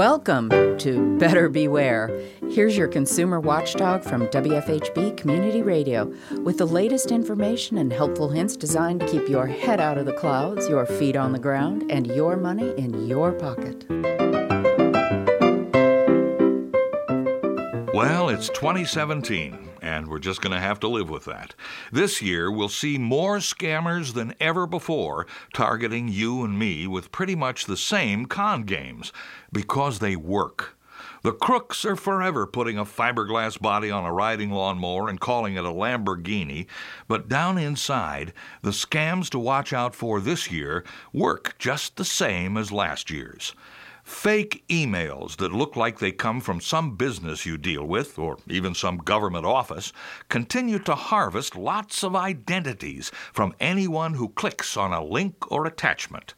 Welcome to Better Beware. Here's your consumer watchdog from WFHB Community Radio with the latest information and helpful hints designed to keep your head out of the clouds, your feet on the ground, and your money in your pocket. Well, it's 2017 and we're just going to have to live with that. This year, we'll see more scammers than ever before targeting you and me with pretty much the same con games because they work. The crooks are forever putting a fiberglass body on a riding lawnmower and calling it a Lamborghini, but down inside, the scams to watch out for this year work just the same as last year's. Fake emails that look like they come from some business you deal with, or even some government office, continue to harvest lots of identities from anyone who clicks on a link or attachment.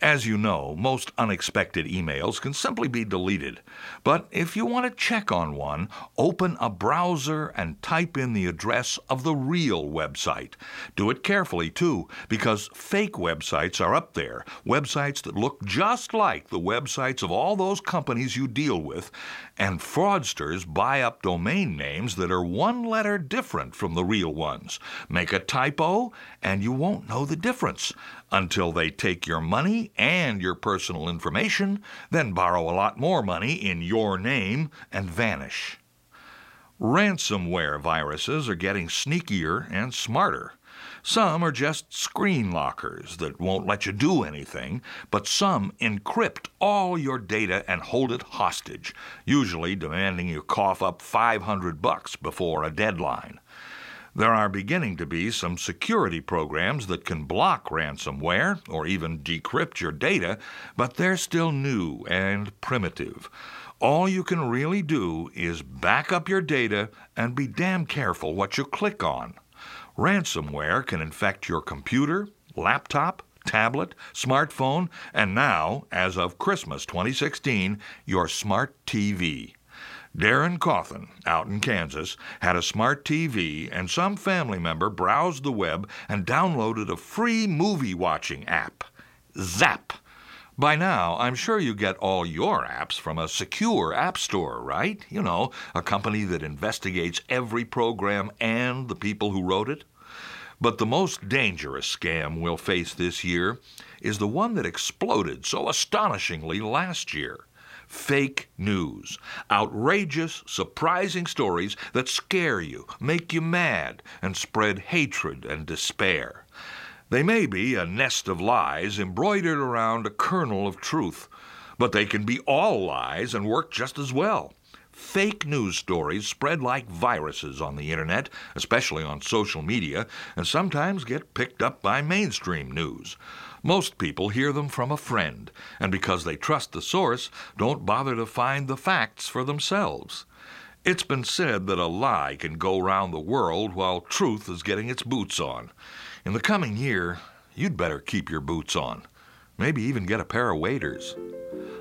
As you know, most unexpected emails can simply be deleted. But if you want to check on one, open a browser and type in the address of the real website. Do it carefully, too, because fake websites are up there. Websites that look just like the websites of all those companies you deal with, and fraudsters buy up domain names that are one letter different from the real ones. Make a typo, and you won't know the difference until they take your money and your personal information, then borrow a lot more money in your name and vanish. Ransomware viruses are getting sneakier and smarter. Some are just screen lockers that won't let you do anything, but some encrypt all your data and hold it hostage, usually demanding you cough up 500 bucks before a deadline. There are beginning to be some security programs that can block ransomware or even decrypt your data, but they're still new and primitive. All you can really do is back up your data and be damn careful what you click on. Ransomware can infect your computer, laptop, tablet, smartphone, and now, as of Christmas 2016, your smart TV. Darren Cauthon, out in Kansas, had a smart TV, and some family member browsed the web and downloaded a free movie watching app. Zap! By now, I'm sure you get all your apps from a secure app store, right? You know, a company that investigates every program and the people who wrote it. But the most dangerous scam we'll face this year is the one that exploded so astonishingly last year. Fake news. Outrageous, surprising stories that scare you, make you mad, and spread hatred and despair. They may be a nest of lies embroidered around a kernel of truth, but they can be all lies and work just as well. Fake news stories spread like viruses on the internet, especially on social media, and sometimes get picked up by mainstream news. Most people hear them from a friend, and because they trust the source, don't bother to find the facts for themselves. It's been said that a lie can go round the world while truth is getting its boots on. In the coming year, you'd better keep your boots on. Maybe even get a pair of waders.